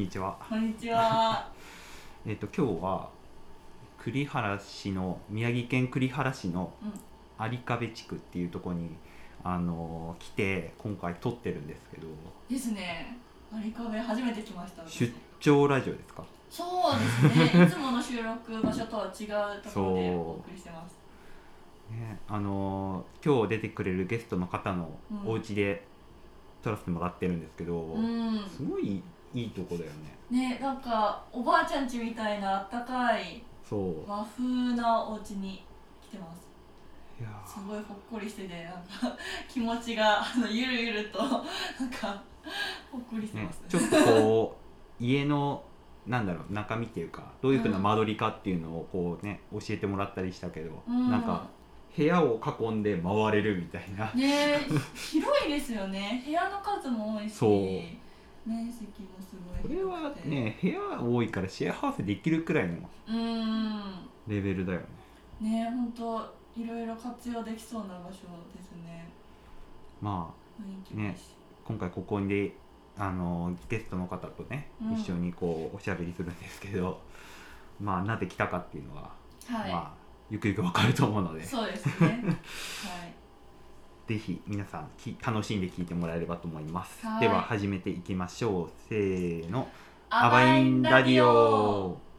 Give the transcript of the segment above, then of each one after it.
にちは。こんにちは。えっ、と今日は栗原市の宮城県栗原市の有壁地区っていうところにあの来て今回撮ってるんですけど、ですね。アリカベ初めて来ました。私出張ラジオですか？そうですね。いつもの収録場所とは違うところでお送りしてます。ね、あの今日出てくれるゲストの方のうんお家で撮らせてもらってるんですけど、うん。すごいいいとこだよね。ね、なんかおばあちゃん家みたいなあったかいそう。和風なお家に来てます。いやすごいほっこりしてて、なんか気持ちがあのゆるゆるとなんかほっこりしてねます。、ちょっとこう家のなんだろう中身っていうかどういうふうな間取りかっていうのをこうね教えてもらったりしたけど、うんなんか部屋を囲んで回れるみたいなね広いですよね部屋の数も多いしそう面積もすごいこれはね部屋多いからシェアハウスできるくらいのレベルだよね。ね本当いろいろ活用できそうな場所ですね。まあ雰囲気もいいし、今回ここであのゲストの方とね、うん。一緒にこうおしゃべりするんですけどまあなぜ来たかっていうのは、はい、まあゆくゆくわかると思うので。そうですね。はいぜひ皆さんき楽しんで聞いてもらえればと思います。はいでは始めていきましょう。せーの。アアバインラディオ。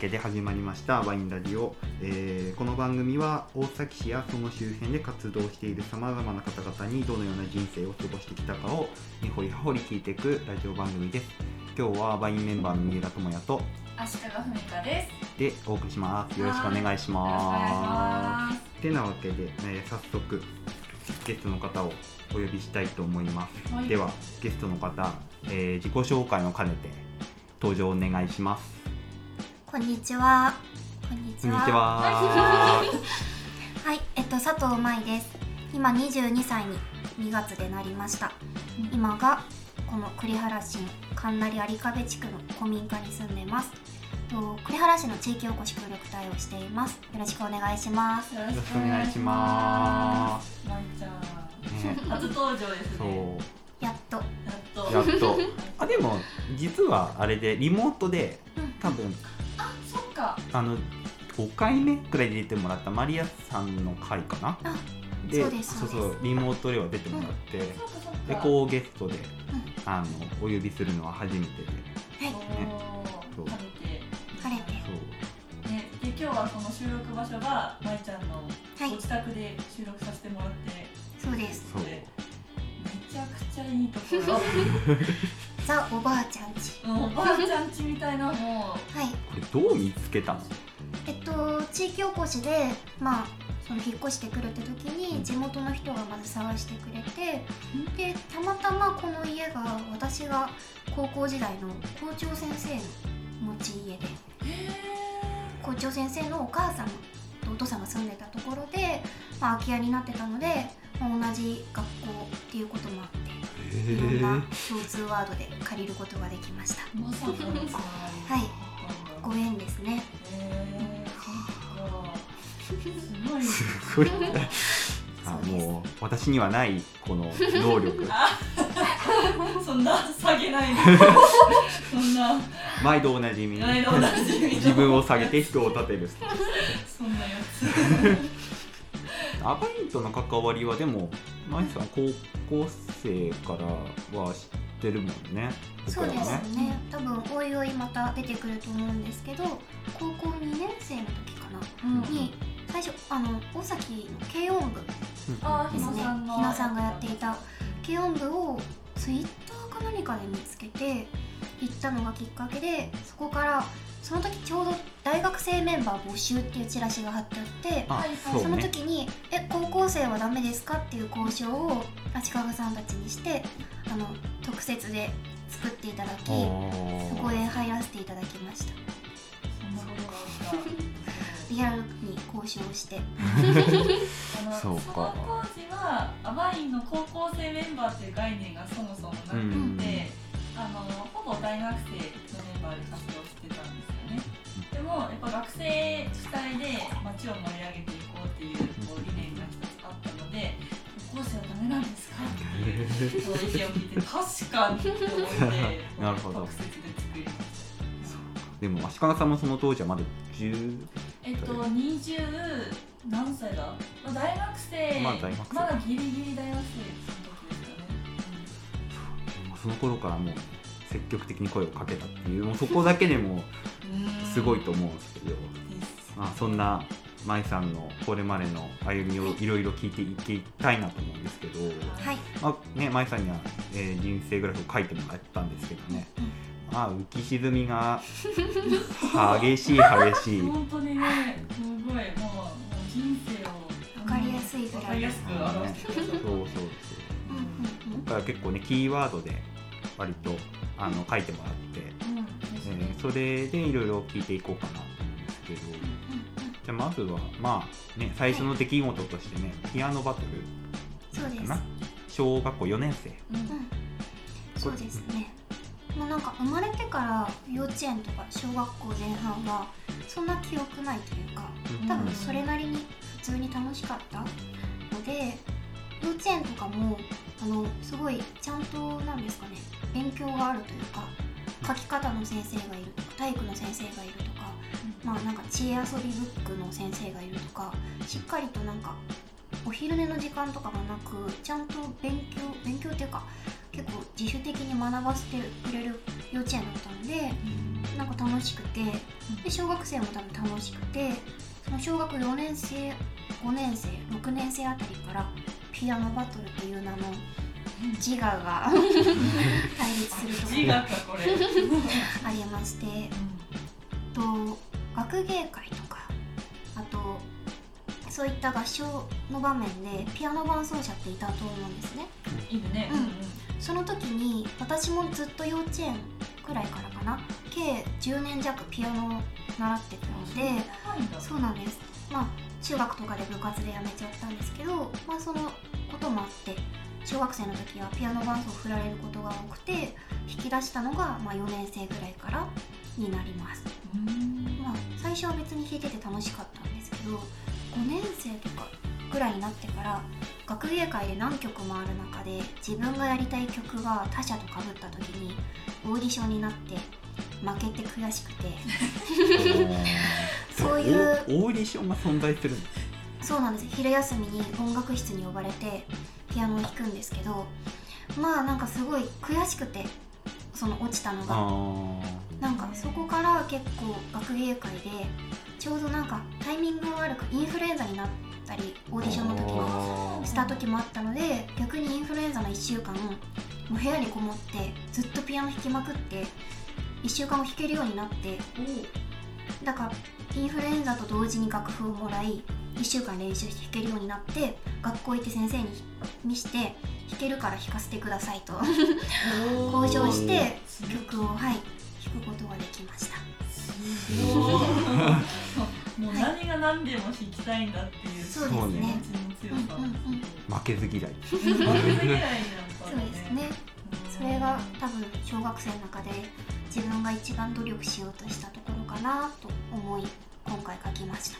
けで始まりましたワインラジオ、えーこの番組は大崎市やその周辺で活動しているさまざまな方々にどのような人生を過ごしてきたかを根掘り葉掘り聞いていくラジオ番組です。今日はワインメンバーの三浦智也と足利文香です。でお送りします。よろしくお願いします。てなわけで、えー早速ゲストの方をお呼びしたいと思います、はい。ではゲストの方、えー自己紹介を兼ねて登場お願いしますこんにちは。こんにちは。こんにちははい、えっと佐藤舞です。今22歳に2月でなりました。今がこの栗原市の神成有壁地区の古民家に住んでます。と栗原市の地域おこし協力隊をしています。よろしくお願いします。よろしくお願いしますまいちゃんね初登場ですそねうやっと。やっとやっと あでも実はあれでリモートでうん多分あそっか。あの5回目くらいで出てもらったマリアさんの回かな？あ、でそうですそうリモートでは出てもらって、そっかそっか。でこうゲストであのお呼びするのは初めてで。はい、そう晴れて。晴れて。そう。ね、で今日はその収録場所がまいちゃんのはい。ご自宅で収録させてもらって、そうです。そう。でめちゃくちゃいいところ ザおばあちゃんち。おばあちゃん家みたいな。もうはい。これどう見つけたの？えっと地域おこしでまあその引っ越してくるって時うん。に地元の人がまず探してくれてでたまたまこの家が私が高校時代の校長先生の持ち家で校長先生のお母さんとお父さんが住んでたところで、まあ、空き家になってたので、まあ同じ学校っていうこともあっていろんな共通ワードで借りることができました。はい。ご縁ですね。すごい。あもう私にはないこの能力。そんな下げないで そんな。毎度おなじみ。毎度おなじみの。自分を下げて人を立てるそんなやつアバインとの関わりはでもマイさん。高校生からは知ってるもんねそうですね。ね多分おいおいまた出てくると思うんですけど高校2年生の時かな。うん。に最初あの大崎の軽音部ですね日野さんのひなさんがやっていた。軽音部をツイッターか何かで見つけて行ったのがきっかけでそこからその時ちょうど大学生メンバー募集っていうチラシが貼ってあってあそのそうね。時に「え高校生はダメですか?」っていう交渉を足利さんたちにしてあの特設で作っていただきそこで入らせていただきました。そんなことがあった。でリアルに交渉して。あ のそうか。その当時はアバインの高校生メンバーという概念がそもそもなくて、うん。あのほぼ大学生のメンバーで活動してたんですよねでもやっぱ学生主体で街を盛り上げていこうっていうこう理念が一つあったので高校生はダメなんですかってその意見を聞いて 確かにと思って なるほど。特設で作りました。でも足利さんもその当時はまだ10えっと20何歳だ、まあ、大学生。まあ大学生。まだギリギリ大学生その頃からもう積極的に声をかけたっていうもうそこだけでもうんすごいと思うんですけど、まあ、そんな舞さんのこれまでの歩みをいろいろ聞いていきたいなと思うんですけど、はい。まあね、舞さんには、えー人生グラフを書いてもらったんですけどね、まあ浮き沈みが 激しい激しい。本当にねすごい。もう人生をわかりやすいぐらいわかりやすく表してくださそうそうそう。うんうんうん。だから結構ねキーワードで割とあの書いてもらって、うんですえね。ーそれでいろいろ聞いていこうかなと思うんですけど。じゃあまずはまあね最初の出来事としてねピアノバトル。そうです。小学校4年生。うん。うんそうですね。もうなんか生まれてから幼稚園とか小学校前半はそんな記憶ないというか多分それなりに普通に楽しかったので幼稚園とかもあのすごいちゃんとなんですかね勉強があるというか書き方の先生がいるとか体育の先生がいるとかまあなんか知恵遊びブックの先生がいるとかしっかりとなんかお昼寝の時間とかがなくちゃんと勉強勉強っていうか結構自主的に学ばせてくれる幼稚園だったのでなんか楽しくてで小学生も多分楽しくてその小学4年生5年生6年生あたりからピアノバトルという名の自我が 対立するところ ありましてと学芸会とかあとそういった合唱の場面でピアノ伴奏者っていたと思うんですね。いいね。うん。その時に私もずっと幼稚園くらいからかな計10年弱ピアノを習ってたのでそうなんです。まあ中学とかで部活で辞めちゃったんですけどまあそのこともあって小学生の時はピアノ伴奏を振られることが多くて引き出したのが、まあ、4年生ぐらいからになります。うん。まあ、最初は別に弾いてて楽しかったんですけど5年生とかぐらいになってから学芸会で何曲もある中で自分がやりたい曲が他者と被った時にオーディションになって負けて悔しくて。そういうおオーディションが存在するんですそうなんです。昼休みに音楽室に呼ばれてピアノを弾くんですけどまあなんかすごい悔しくてその落ちたのが。あなんかそこから結構学芸会でちょうどなんかタイミング悪くインフルエンザになったりオーディションの時にした時もあったので逆にインフルエンザの1週間もう部屋にこもってずっとピアノ弾きまくって1週間も弾けるようになってだからインフルエンザと同時に楽譜をもらい1週間練習して弾けるようになって学校行って先生に見して弾けるから弾かせてくださいと。交渉して曲をはい弾くことができました。すごい。もう何が何でも弾きたいんだっていう。そうですね。負けず嫌い。負けず嫌いなんだそうですね。それが多分小学生の中で自分が一番努力しようとしたところかなと思い今回書きました。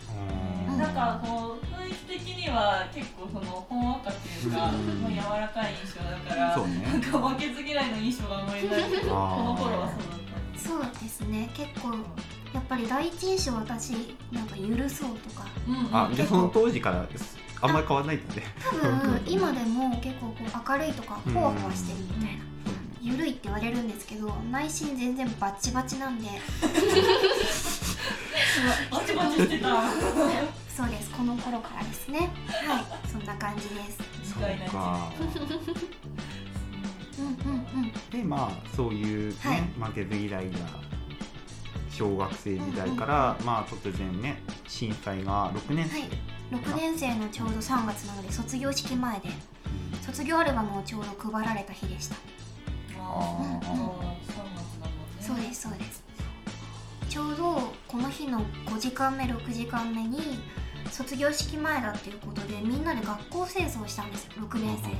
うん。なんかこう雰囲気的には結構そのほんわかっていうか、うん。もう柔らかい印象だからそうね。なんか負けず嫌いの印象があんまりないけどこの頃はそうだった。そうですね。結構やっぱり第一印象私なんか許そうとか。うんうん。あじゃあその当時からあんまり変わらないんだね。多分今でも結構こう明るいとかほわほわしてるみたいな。ゆるいって言われるんですけど内心全然バチバチなんで バチバチしてた。そうです。この頃からですね。はい。そんな感じです。そうか。うんうんうん。でまあそういうね、負けず嫌いな小学生時代から、まあ突然ね震災が6年生、はい。6年生のちょうど3月なので卒業式前で卒業アルバムをちょうど配られた日でした。あー。あー3月なのね。そうですそうですちょうどこの日の5時間目6時間目に卒業式前だっていうことでみんなで学校清掃したんですよ6年生で。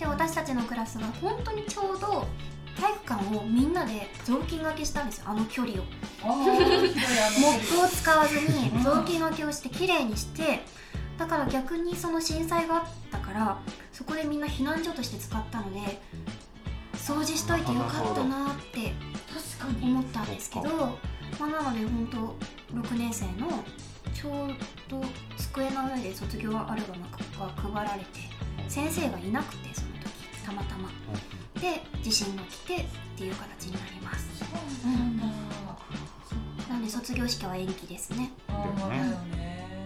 で私たちのクラスが本当にちょうど体育館をみんなで雑巾がけしたんですよあの距離を。モップを使わずに雑巾がけをしてきれいにしてだから逆にその震災があったからそこでみんな避難所として使ったので掃除しといてよかったなって確かに思ったんですけど、まあ、なので本当6年生のちょうど机の上で卒業アルバムが配られて先生がいなくてその時たまたま。で地震が来てっていう形になります。そうなんだ。なので卒業式は延期ですね。あーだよね。えー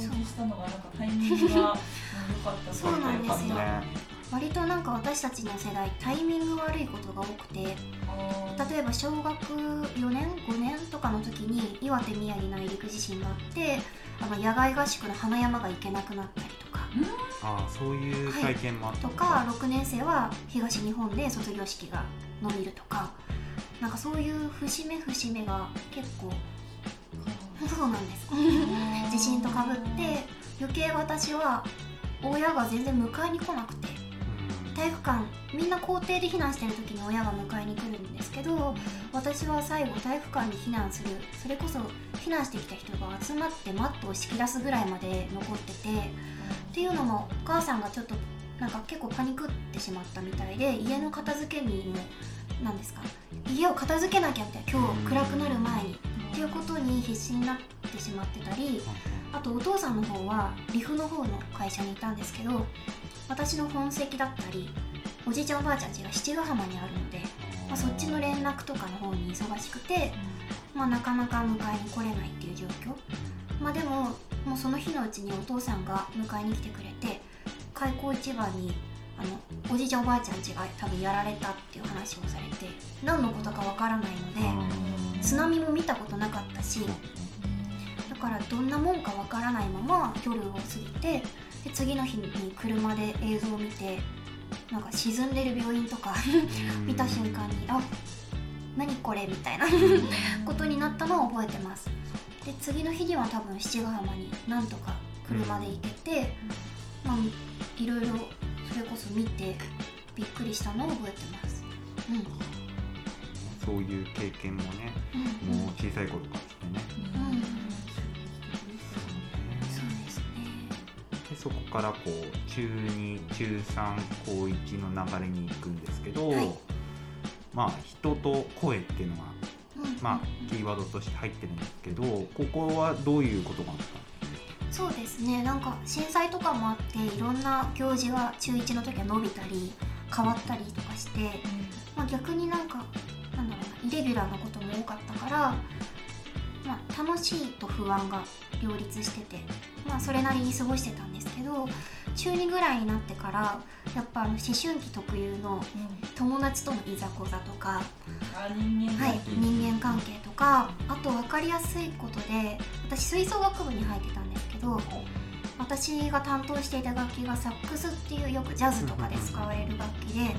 掃除したのがなんかタイミングがうん良かったそうなんですよ。ね割となんか私たちの世代タイミング悪いことが多くて例えば小学4年5年とかの時に岩手宮城内陸地震があってあの野外合宿の花山が行けなくなったりとか。ああそういう体験もあったとか6年生は東日本で卒業式が伸びるとか。なんかそういう節目節目が結構 そうなんです。地震とかぶって余計私は親が全然迎えに来なくて体育館みんな校庭で避難してる時に親が迎えに来るんですけど私は最後体育館に避難する。それこそ避難してきた人が集まってマットを敷き出すぐらいまで残っててっていうのもお母さんがちょっとなんか結構パニクってしまったみたいで家の片付けにも何ですか家を片付けなきゃみたいな今日暗くなる前にっていうことに必死になってしまってたりあとお父さんの方はリフの方の会社にいたんですけど私の本籍だったりおじいちゃんおばあちゃん家が七ヶ浜にあるので、まあ、そっちの連絡とかの方に忙しくて、まあ、なかなか迎えに来れないっていう状況。まあでももうその日のうちにお父さんが迎えに来てくれて開口一番にあのおじいちゃんおばあちゃん家が多分やられたっていう話をされて何のことかわからないので津波も見たことなかったしだからどんなもんかわからないまま夜を過ぎてで次の日に車で映像を見てなんか沈んでる病院とか見た瞬間にあ何これみたいなことになったのを覚えてます。で次の日には多分七ヶ浜になんとか車で行けて、まあ、いろいろそれこそ見てびっくりしたのを覚えてます。うん。そういう経験もねうん。もう小さい頃からしてね。うんそこからこう中2中3高1の流れに行くんですけど、はい。まあ人と声っていうのがうんまあキーワードとして入ってるんですけどここはどういうことがあったそうですね。なんか震災とかもあっていろんな行事が中1の時は伸びたり変わったりとかして、まあ、逆になんかなんだろうなイレギュラーなことも多かったから、まあ、楽しいと不安が両立してて、まあ、それなりに過ごしてたんですけど中2ぐらいになってからやっぱあの思春期特有の友達とのいざこざとか、あ人間はい、人間関係とかあと分かりやすいことで私吹奏楽部に入ってたんですけど私が担当していた楽器がサックスっていうよくジャズとかで使われる楽器で、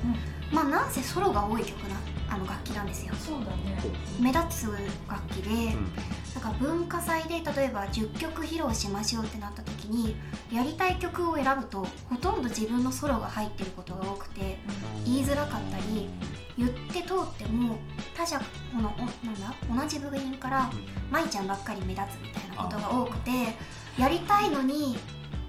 まあなんせソロが多い曲なあの楽器なんですよ。そうだね。目立つ楽器で、うんなんか文化祭で例えば10曲披露しましょうってなった時にやりたい曲を選ぶとほとんど自分のソロが入ってることが多くて言いづらかったり言って通っても他者このおなんだ同じ部員から舞ちゃんばっかり目立つみたいなことが多くてやりたいのに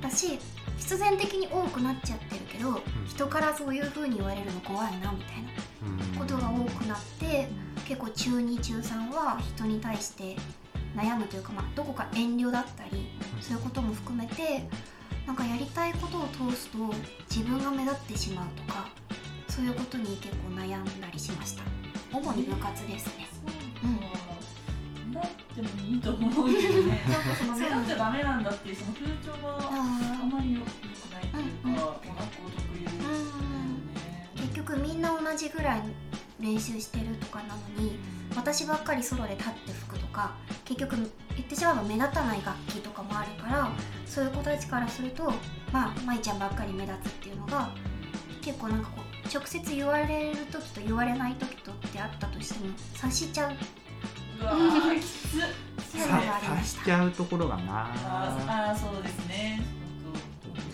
私必然的に多くなっちゃってるけど人からそういう風に言われるの怖いなみたいなうん。ことが多くなって結構中2中3は人に対して悩むというか、まあ、どこか遠慮だったりそういうことも含めてなんかやりたいことを通すと自分が目立ってしまうとかそういうことに結構悩んだりしました。主に部活ですね。そうかなってもいいと思うけどね。なんかその目立っちゃダメなんだっていうその風潮がああまり良くないっていうか、うん学校特有だよね。ー結局みんな同じぐらい練習してるとかなのに私ばっかりソロで立って吹くとか結局言ってしまえば目立たない楽器とかもあるからそういう子たちからするとまあ舞ちゃんばっかり目立つっていうのが結構なんかこう直接言われる時と言われない時とってあったとしても察しちゃう。うわーきつっ。そういうのがありま刺しちゃうところがあ。ーなあーそうですね。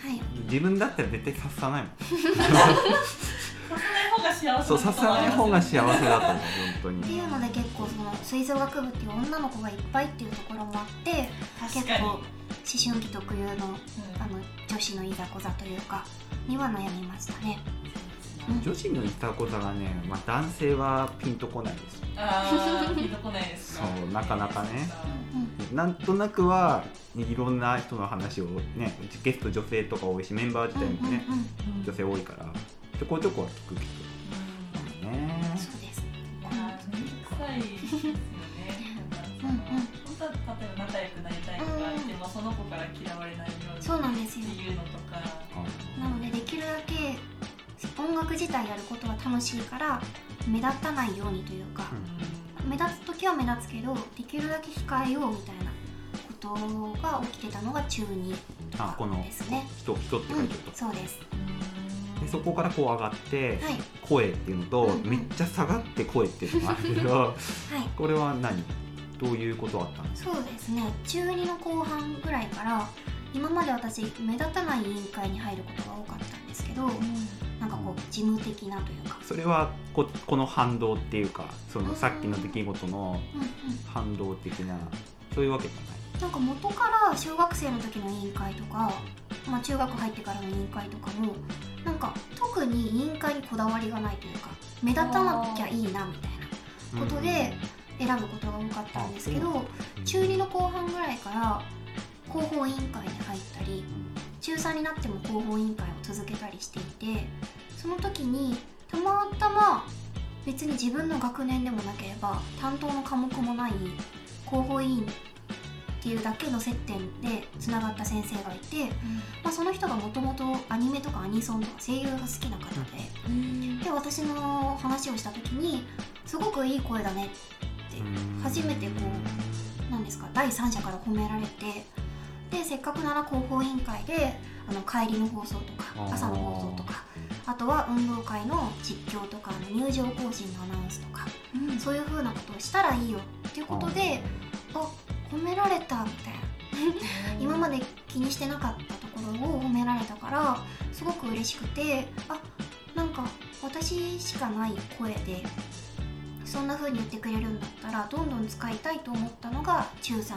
はい。自分だったら絶対刺さないもん ちょっと刺さない方が幸せなそう刺さない方が幸せだと思う本当ってにいうので結構その吹奏楽部っていう女の子がいっぱいっていうところもあって結構思春期特有のうん。あの女子のいざこざというかには悩みましたね。うん。女子のいたこざがね、まあ、男性はピンとこないです。ピンとこないですか。そうなかなかね。うん。なんとなくはいろんな人の話をねゲスト女性とか多いしメンバー自体もね、女性多いからちょこちょこは聞くけうんどねそうです。いやーめんどくさいですよね。なんかそのうんうん本当は例えば仲良くなりたいとかあっても、その子から嫌われないようにそうなんですよっていうのとか。あなのでできるだけ音楽自体やることは楽しいから目立たないようにというか、目立つ時は目立つけどできるだけ控えようみたいなことが起きてたのが中2とかあこのですね。人人って書いてると、そうです。でそこからこう上がって、はい。声っていうのと、うんうん。めっちゃ下がって声っていうのがあるけど はい。これは何？どういうことあったんですか？そうですね。中2の後半ぐらいから今まで私目立たない委員会に入ることが多かったんですけどなんかこう事務的なというか、それはここの反動っていうかそのさっきの出来事のうんうん、反動的なそういうわけじゃない？なんか元から小学生の時の委員会とか、まあ、中学入ってからの委員会とかもなんか特に委員会にこだわりがないというか目立たなきゃいいなみたいなことで選ぶことが多かったんですけど中2の後半ぐらいから広報委員会に入ったり中3になっても広報委員会を続けたりしていてその時にたまたま別に自分の学年でもなければ担当の科目もない広報委員っていうだけの接点でつながった先生がいて、まあ、その人がもともとアニメとかアニソンとか声優が好きな方でで私の話をした時に「すごくいい声だね」って初めてこうなんですか第三者から褒められてでせっかくなら広報委員会であの帰りの放送とか朝の放送とかあとは運動会の実況とかあの入場行進のアナウンスとかそういう風なことをしたらいいよっていうことであ褒められたみたいな今まで気にしてなかったところを褒められたからすごく嬉しくてあなんか私しかない声でそんな風に言ってくれるんだったらどんどん使いたいと思ったのが中3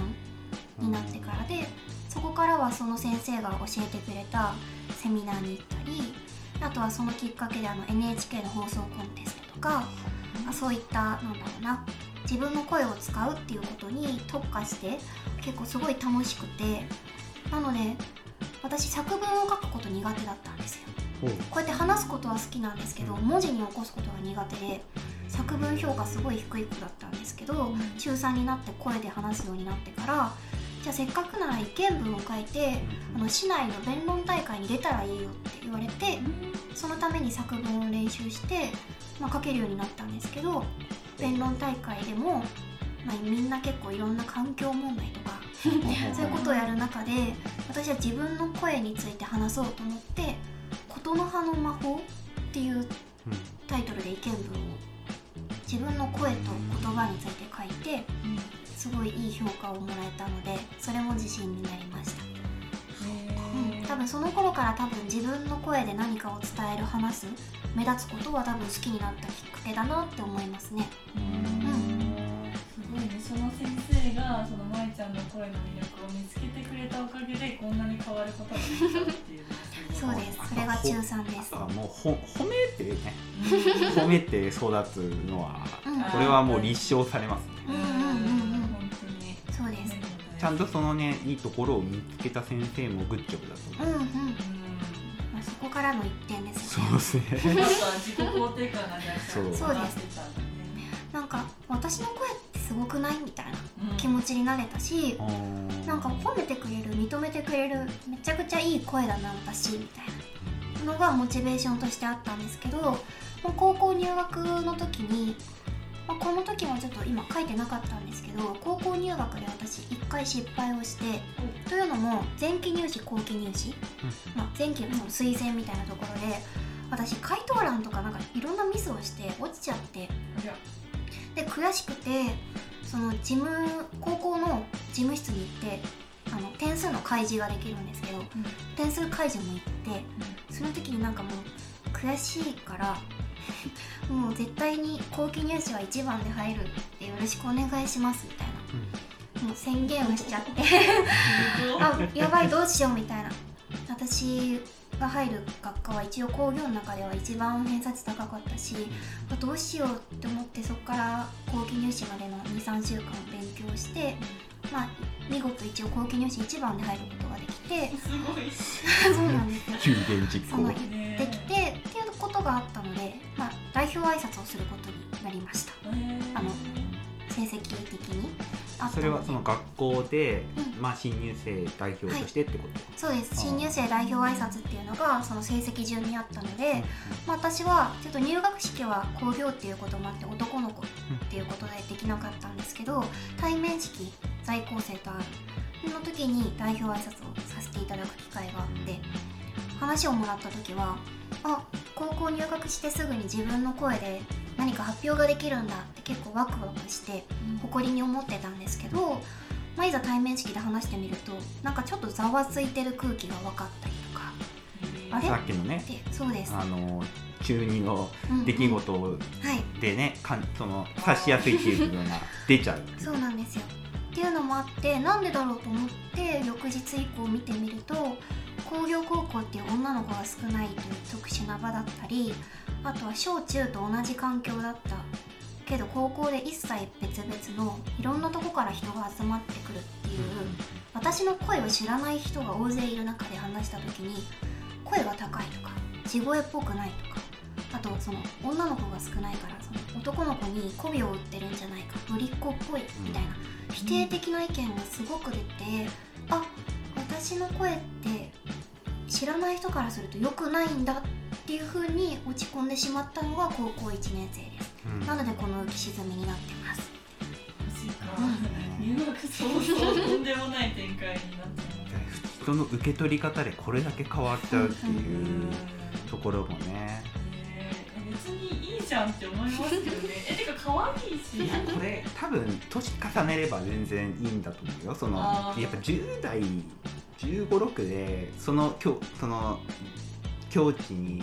になってからでそこからはその先生が教えてくれたセミナーに行ったりあとはそのきっかけであの NHK の放送コンテストとかあそういったなんだろうな自分の声を使うっていうことに特化して結構すごい楽しくてなので私作文を書くこと苦手だったんですよ。こうやって話すことは好きなんですけど文字に起こすことが苦手で作文評価すごい低い子だったんですけど中3になって声で話すようになってからじゃあせっかくなら意見文を書いてあの市内の弁論大会に出たらいいよって言われてそのために作文を練習して、まあ、書けるようになったんですけど弁論大会でも、まあ、みんな結構いろんな環境問題とか そういうことをやる中で私は自分の声について話そうと思って「琴の葉の魔法」っていうタイトルで意見文を自分の声と言葉について書いてすごいいい評価をもらえたのでそれも自信になりました、うん、多分その頃から多分自分の声で何かを伝える話す目立つことは多分好きになったきっかけだなって思いますね。すごいね。その先生がその舞ちゃんの声の魅力を見つけてくれたおかげでこんなに変わることができたっていう。そうです。それが中3です。あもうほ褒めてね。褒めて育つのはうんこれはもう立証されますね。うんうんうんうん本当にそうです。ちゃんとそのねいいところを見つけた先生もグッジョブだと思う。うんうん、まあ、そこからの一点ですね。そうですね。自己肯定感がねそう。そうですなんか私の声ってすごくないみたいなうん。気持ちになれたしあー。なんか褒めてくれる認めてくれるめちゃくちゃいい声だな私みたいなのがモチベーションとしてあったんですけどもう高校入学の時に、まあ、この時はちょっと今書いてなかったんですけど高校入学で私1回失敗をしてというのも前期入試後期入試、まあ、前期の推薦みたいなところで私回答欄とかなんかいろんなミスをして落ちちゃって。で悔しくてその事務高校の事務室に行ってあの点数の開示ができるんですけど点数開示も行ってその時になんかもう悔しいから もう絶対に後期入試は1番で入るってよろしくお願いしますみたいなもう宣言をしちゃって。あやばいどうしようみたいな。私が入る学科は一応工業の中では一番偏差値高かったしあどうしようって思ってそこから後期入試までの23週間勉強してまあ見事一応後期入試1番で入ることができてすごい。そうなんですよ。できてっていうことがあったので、まあ、代表挨拶をすることになりました。あの成績的にそれはその学校で、うん。まあ、新入生代表としてってこと、そうです。新入生代表挨拶っていうのがその成績順にあったので、まあ、私はちょっと入学式は工業っていうこともあって男の子っていうことでできなかったんですけど対面式在校生とあるの時に代表挨拶をさせていただく機会があって話をもらった時はあ高校入学してすぐに自分の声で何か発表ができるんだって結構ワクワクして誇りに思ってたんですけど、まあ、いざ対面式で話してみるとなんかちょっとざわついてる空気が分かったりとか。あれさっきのね。でそうです、あの中二のうんうん。出来事はい。でね、かんその察しやすいっていう部分が 出ちゃう。そうなんですよ。っていうのもあってなんでだろうと思って翌日以降見てみると工業高校っていう女の子が少ないという特殊な場だったりあとは小中と同じ環境だった。けど高校で一切別々のいろんなとこから人が集まってくるっていう私の声を知らない人が大勢いる中で話した時に声が高いとか地声っぽくないとかあとその女の子が少ないからその男の子に媚びを売ってるんじゃないかぶりっ子っぽいみたいな否定的な意見がすごく出てあ私の声って知らない人からすると良くないんだっていう風に落ち込んでしまったのが高校1年生です。うん。なのでこの浮き沈みになってます。入学早々とんでもない展開になっちゃいます人の受け取り方でこれだけ変わっちゃうっていうところもね。ねえ別にいいじゃんって思いますよね。えてか可愛いし。いやこれ多分年重ねれば全然いいんだと思うよ。そのやっぱ10代1 5 6でその境その境地にうん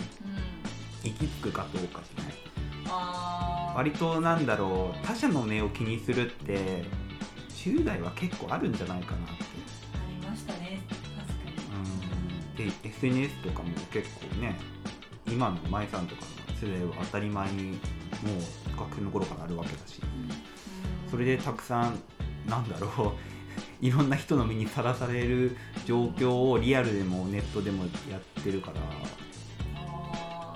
行き着くかどうかじゃないあー。割となんだろう他者の目を気にするって10代は結構あるんじゃないかなって。ありましたね。確かに。うん。で SNS とかも結構ね今の舞さんとかの世代は当たり前にもう学生の頃からあるわけだし。それでたくさんなんだろう いろんな人の目にさらされる状況をリアルでもネットでもやってるから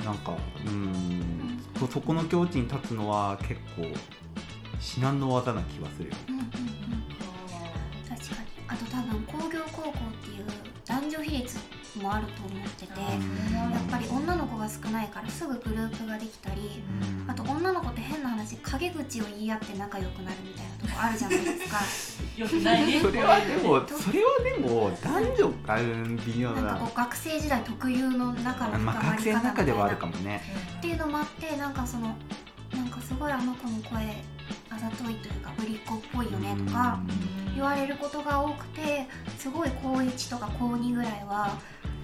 なんかうん。そそこの境地に立つのは結構至難の技な気はするよ。うんうんうん。確かに。あと多分工業高校っていう男女比率もあると思っててうん。やっぱり女の子が少ないからすぐグループができたりあと女の子って変な話陰口を言い合って仲良くなるみたいなとこあるじゃないですか よくないね。それはでもそれはでも男女がうん微妙な。なんかこう学生時代特有の仲の深まあ学生の中ではあるかもね。っていうのもあってなんかそのなんかすごいあの子の声あざといというかぶりっ子っぽいよねとかうん。言われることが多くてすごい高1とか高2ぐらいは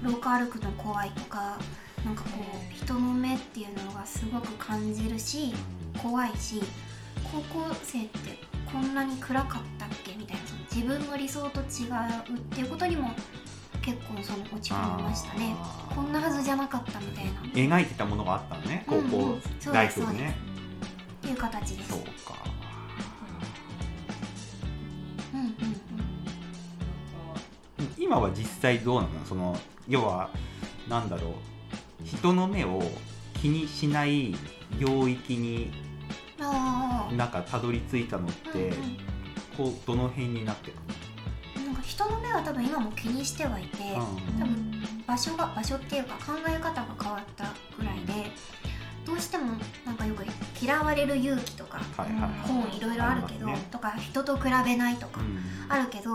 廊下歩くの怖いとかなんかこう人の目っていうのがすごく感じるし怖いし高校生ってこんなに暗かったっけみたいな。自分の理想と違うっていうことにも結構その落ち込みましたね。こんなはずじゃなかったみたいな。っ描いてたものがあったのね高うん。う校んそう代です表でね。ていう形です。そうか。うんうんうん。今は実際どうなの？その要はなんだろう。人の目を気にしない領域になんかたどり着いたのって、うん。うんこうどの辺になってるなんか人の目は多分今も気にしてはいて、の、多分場所が場所っていうか考え方が変わったぐらいでどうしてもなんかよく嫌われる勇気とか本いろいろあるけど、ね。とか人と比べないとかうん。あるけど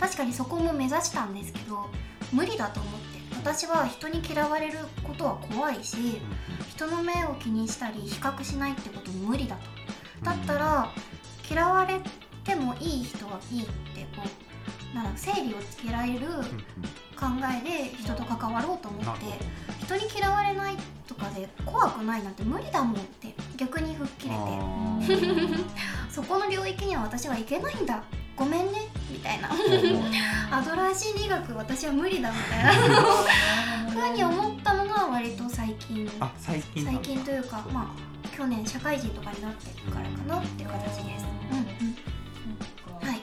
確かにそこも目指したんですけど無理だと思って。私は人に嫌われることは怖いし人の目を気にしたり比較しないってことも無理だとだったら嫌われってもいい人はいいってこうなん整理をつけられる考えで人と関わろうと思って人に嫌われないとかで怖くないなんて無理だもんって逆に吹っ切れて そこの領域には私はいけないんだ。ごめんねみたいな。アドラー心理学私は無理だみたいな。ふうに思ったのが割と最近。最近というか。まあ去年社会人とかになってからかなっていう形です。うんうん。そうかはい。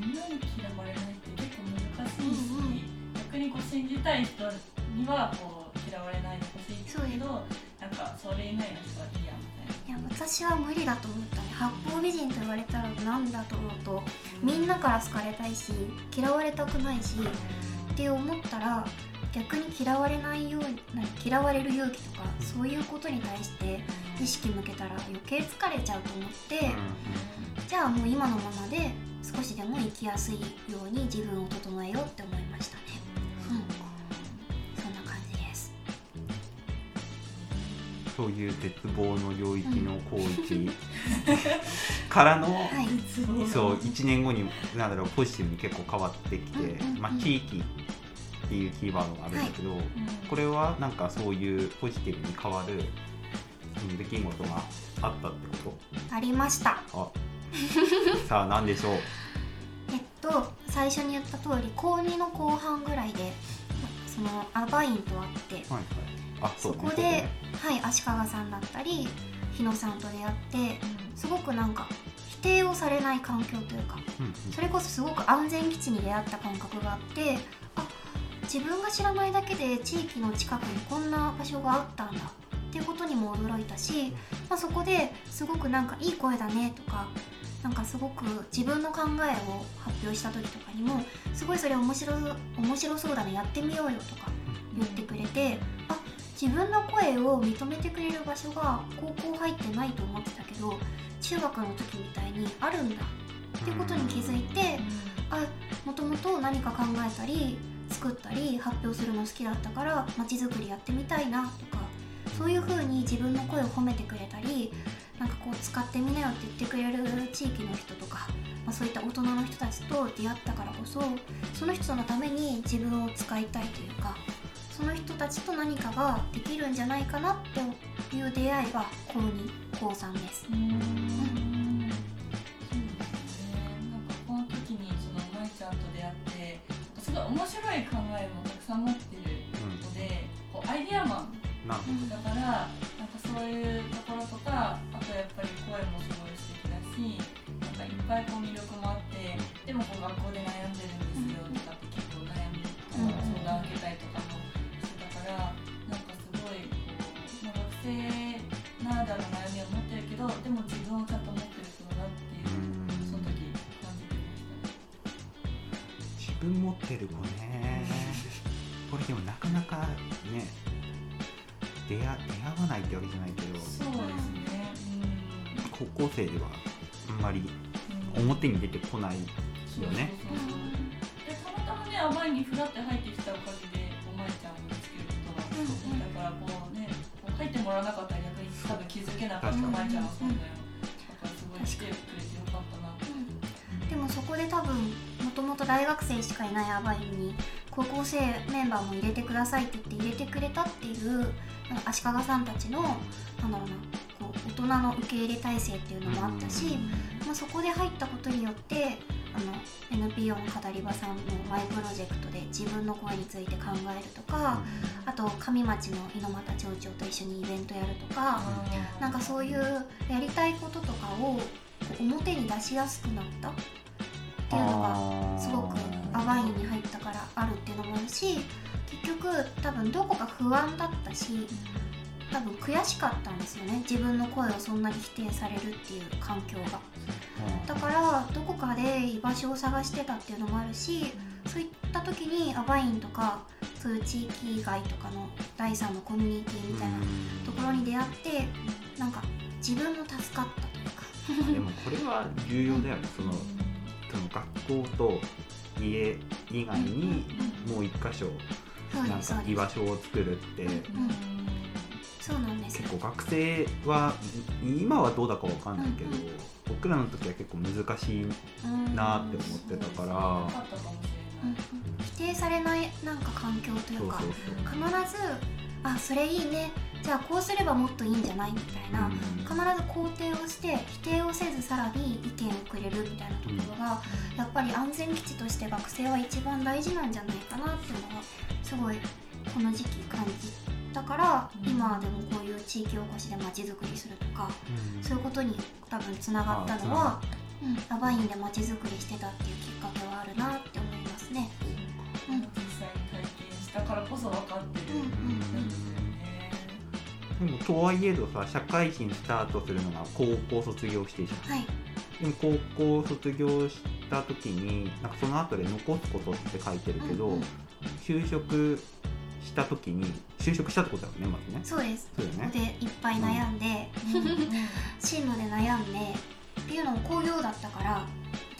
みんなに嫌われないって結構難しい逆にこう信じたい人にはこう嫌われないでほしいけどなんかそれ以外の人はいいやみたいな。いや私は無理だと思ったね。八方美人と言われたらなんだと思うと。みんなから好かれたいし嫌われたくないしって思ったら逆に嫌われないようにな嫌われる勇気とかそういうことに対して意識向けたら余計疲れちゃうと思って、うんうんじゃあもう今のままで少しでも生きやすいように自分を整えようって思いましたね。そん。な感じです。そういう絶望の領域の広域 からの、はい。そう1年後になんだろうポジティブに結構変わってきて、うんうんうん。まあ、地域っていうキーワードがあるんだけど、うんこれはなんかそういうポジティブに変わるうん出来事があったってこありました。とあ。さあ何でしょう？えっと最初に言った通り高2の後半ぐらいでそのアバインと会ってはいはい。あそこで、はい、足利さんだったり日野さんと出会ってすごくなんか否定をされない環境というかうんうん。それこそすごく安全基地に出会った感覚があってあ自分が知らないだけで地域の近くにこんな場所があったんだっていうことにも驚いたし、まあ、そこですごくなんかいい声だねとかなんかすごく自分の考えを発表した時とかにもすごいそれ面白面白そうだねやってみようよとか言ってくれてあ自分の声を認めてくれる場所が高校入ってないと思ってたけど中学の時みたいにあるんだっていうことに気づいてあもともと何か考えたり作ったり発表するの好きだったから街づくりやってみたいなとかそういう風に自分の声を褒めてくれたりなんかこう使ってみなよって言ってくれる地域の人とか、まあ、そういった大人の人たちと出会ったからこそその人のために自分を使いたいというかその人たちと何かができるんじゃないかなっていう出会いが高2高3です。うん面白い考えもたくさん持ってるのでこうアイディアマンだからなんかそういうところとかあとやっぱり声もすごい素敵だしなんかいっぱいこう魅力もあってでもこう学校で悩んでるんですよとかって結構悩みうん相談受けたりとかもしてたからなんかすごいこう、まあ、学生ならではの悩みを持ってるけどでも自分持ってる子ね。これでもなかなかね出会出会わないってわけじゃないけどそうですね。高校生ではあんまりうん。うん表に出てこないよね。そうそうそうでたまたまねアバイにフラって入ってきたおかげでおまいちゃんを見つけることがうんう。んだからこうねこう入ってもらわなかったら逆に多分気づけなかった確かにまいちゃんの存在をだからすごい来てくれてよかったなって。でもそこで多分もと大学生しかいないアバインに高校生メンバーも入れてくださいって言って入れてくれたっていう足利さんたちのなんだろうなこう大人の受け入れ体制っていうのもあったし、まあ、そこで入ったことによってあの NPO の語り場さんのマイプロジェクトで自分の声について考えるとかあと上町の猪俣町長と一緒にイベントやるとかなんかそういうやりたいこととかを表に出しやすくなったっていうのがあるっていうのもあるし結局多分どこか不安だったし多分悔しかったんですよね。自分の声をそんなに否定されるっていう環境が。だからどこかで居場所を探してたっていうのもあるしそういった時にアバインとかそういう地域外とかの第三のコミュニティみたいなところに出会ってなんか自分も助かったというか。でもこれは重要だよね。そのその学校と家以外にもう一箇所なんか居場所を作るってうんそそうなんですよ。結構学生は今はどうだかわかんないけど、うんうん。僕らの時は結構難しいうんなって思ってたから、否定されないなんか環境といそううか必ずあそれいいねじゃあこうすればもっといいんじゃない？みたいな、うん。必ず肯定をして否定をせずさらに意見をくれるみたいなところが、やっぱり安全基地として学生は一番大事なんじゃないかなっていうのはすごいこの時期感じたから、うん。今でもこういう地域おこしでまちづくりするとかうん。そういうことに多分つながったのは、うん、アバインでまちづくりしてたっていうきっかけはあるなって思いますね。うん。実際に体験したからこそ分かってる。うんうんん。ですよねでもとはいえどさ社会人スタートするのが高校卒業してじゃん。はい、でも高校卒業した時になんかその後で残すことって書いてるけど、うんうん就職した時に就職したってことだよねまずね。そうです。そうね。でいっぱい悩んで、進路で悩んでっていうのも工業だったから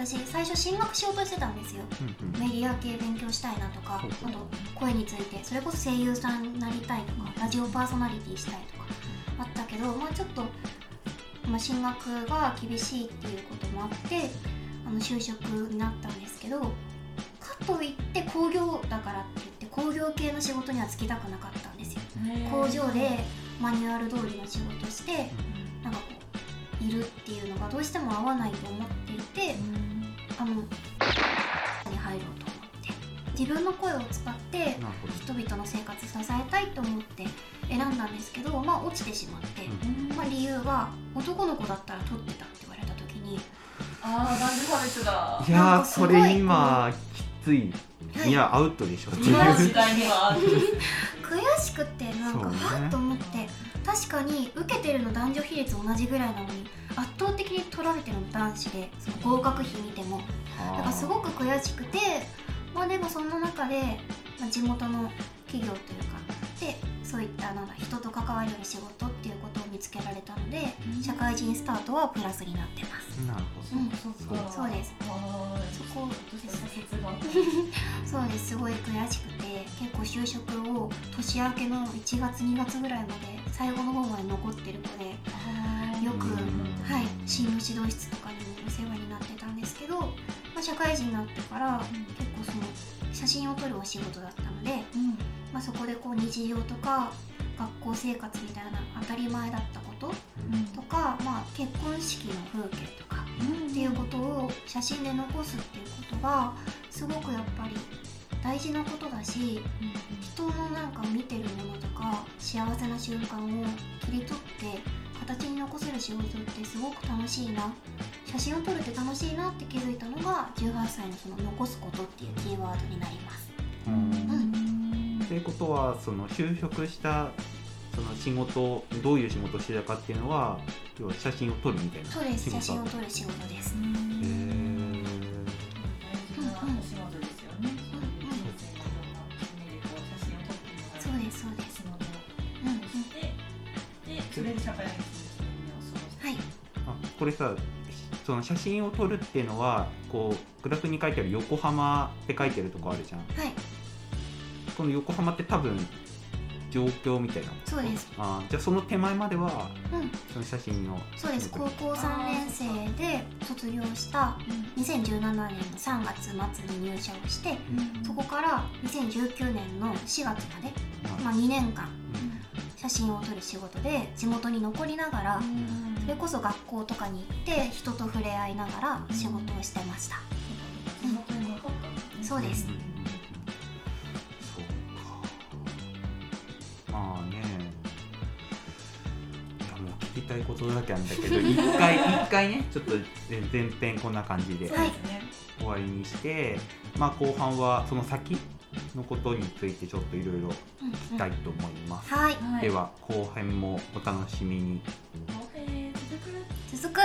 私最初進学しようとしてたんですよ。うんうん。メディア系勉強したいなとかあと声についてそれこそ声優さんになりたいとかラジオパーソナリティしたいとかあったけどまあちょっと、まあ、進学が厳しいっていうこともあってあの就職になったんですけどかといって工業だからって言って工業系の仕事には就きたくなかったんですよ。工場でマニュアル通りの仕事してなんかこういるっていうのがどうしても合わないと思っていてあのに入ろうと思って自分の声を使って人々の生活支えたいと思って選んだんですけどまあ落ちてしまって、まあ、理由が男の子だったら取ってたって言われた時にああ男女差別だいやーそれ今きつい、はいいやアウトでしょ今の時代には悔しくてなんかはっと思って確かに受けてるの男女比率同じぐらいなのに圧倒的に取られてるの男子でその合格比見ても。だからすごく悔しくてまあでもそんな中で、まあ、地元の企業というかでそういったなんだ人と関われる仕事っていうことを見つけられたので社会人スタートはプラスになってます。なるほど、うんそっかそうです。そこちょっとした挫折が。そうです。すごい悔しくて結構就職を年明けの1月2月ぐらいまで最後の方まで残ってる子でよく、うん。はい、進路指導室とかにもお世話になってたんですけど、まあ、社会人になってから結構その写真を撮るお仕事だったので、まあ、そこでこう日常とか学校生活みたいな当たり前だったこととか、まあ、結婚式の風景とかっていうことを写真で残すっていうことがすごくやっぱり大事なことだし人のなんか見てるものとか幸せな瞬間を切り取って形に残せる仕事ってすごく楽しいな。写真を撮るって楽しいなって気づいたのが18歳のその残すことっていうキーワードになります。うんということはその就職したその仕事どういう仕事をしてたかっていうのは要は写真を撮るみたいなそうです写真を撮る仕事です。へー大事なお仕事ですよね。人生のいろんな節目でこう写真を撮ってもらうそうですそうです仕事をうんして、でそれで社会人1年目を過ごして。はいあこれさその写真を撮るっていうのはこうグラフに書いてある横浜って書いてるとこあるじゃんはいこの横浜って多分状況みたいな。そうです。あじゃあその手前まではうん。その写真の。そうです。高校3年生で卒業した2017年の3月末に入社をしてそこから2019年の4月まで、まあ、2年間写真を撮る仕事で地元に残りながらそれこそ学校とかに行って人と触れ合いながら仕事をしてました。そうですたいことだらけなんだけど 一回一回ねちょっとえ前編こんな感じで。終わりにして、まあ後半はその先のことについてちょっといろいろうんうん。聞きたいと思います、はい。はい。では後編もお楽しみに。後編続く。続く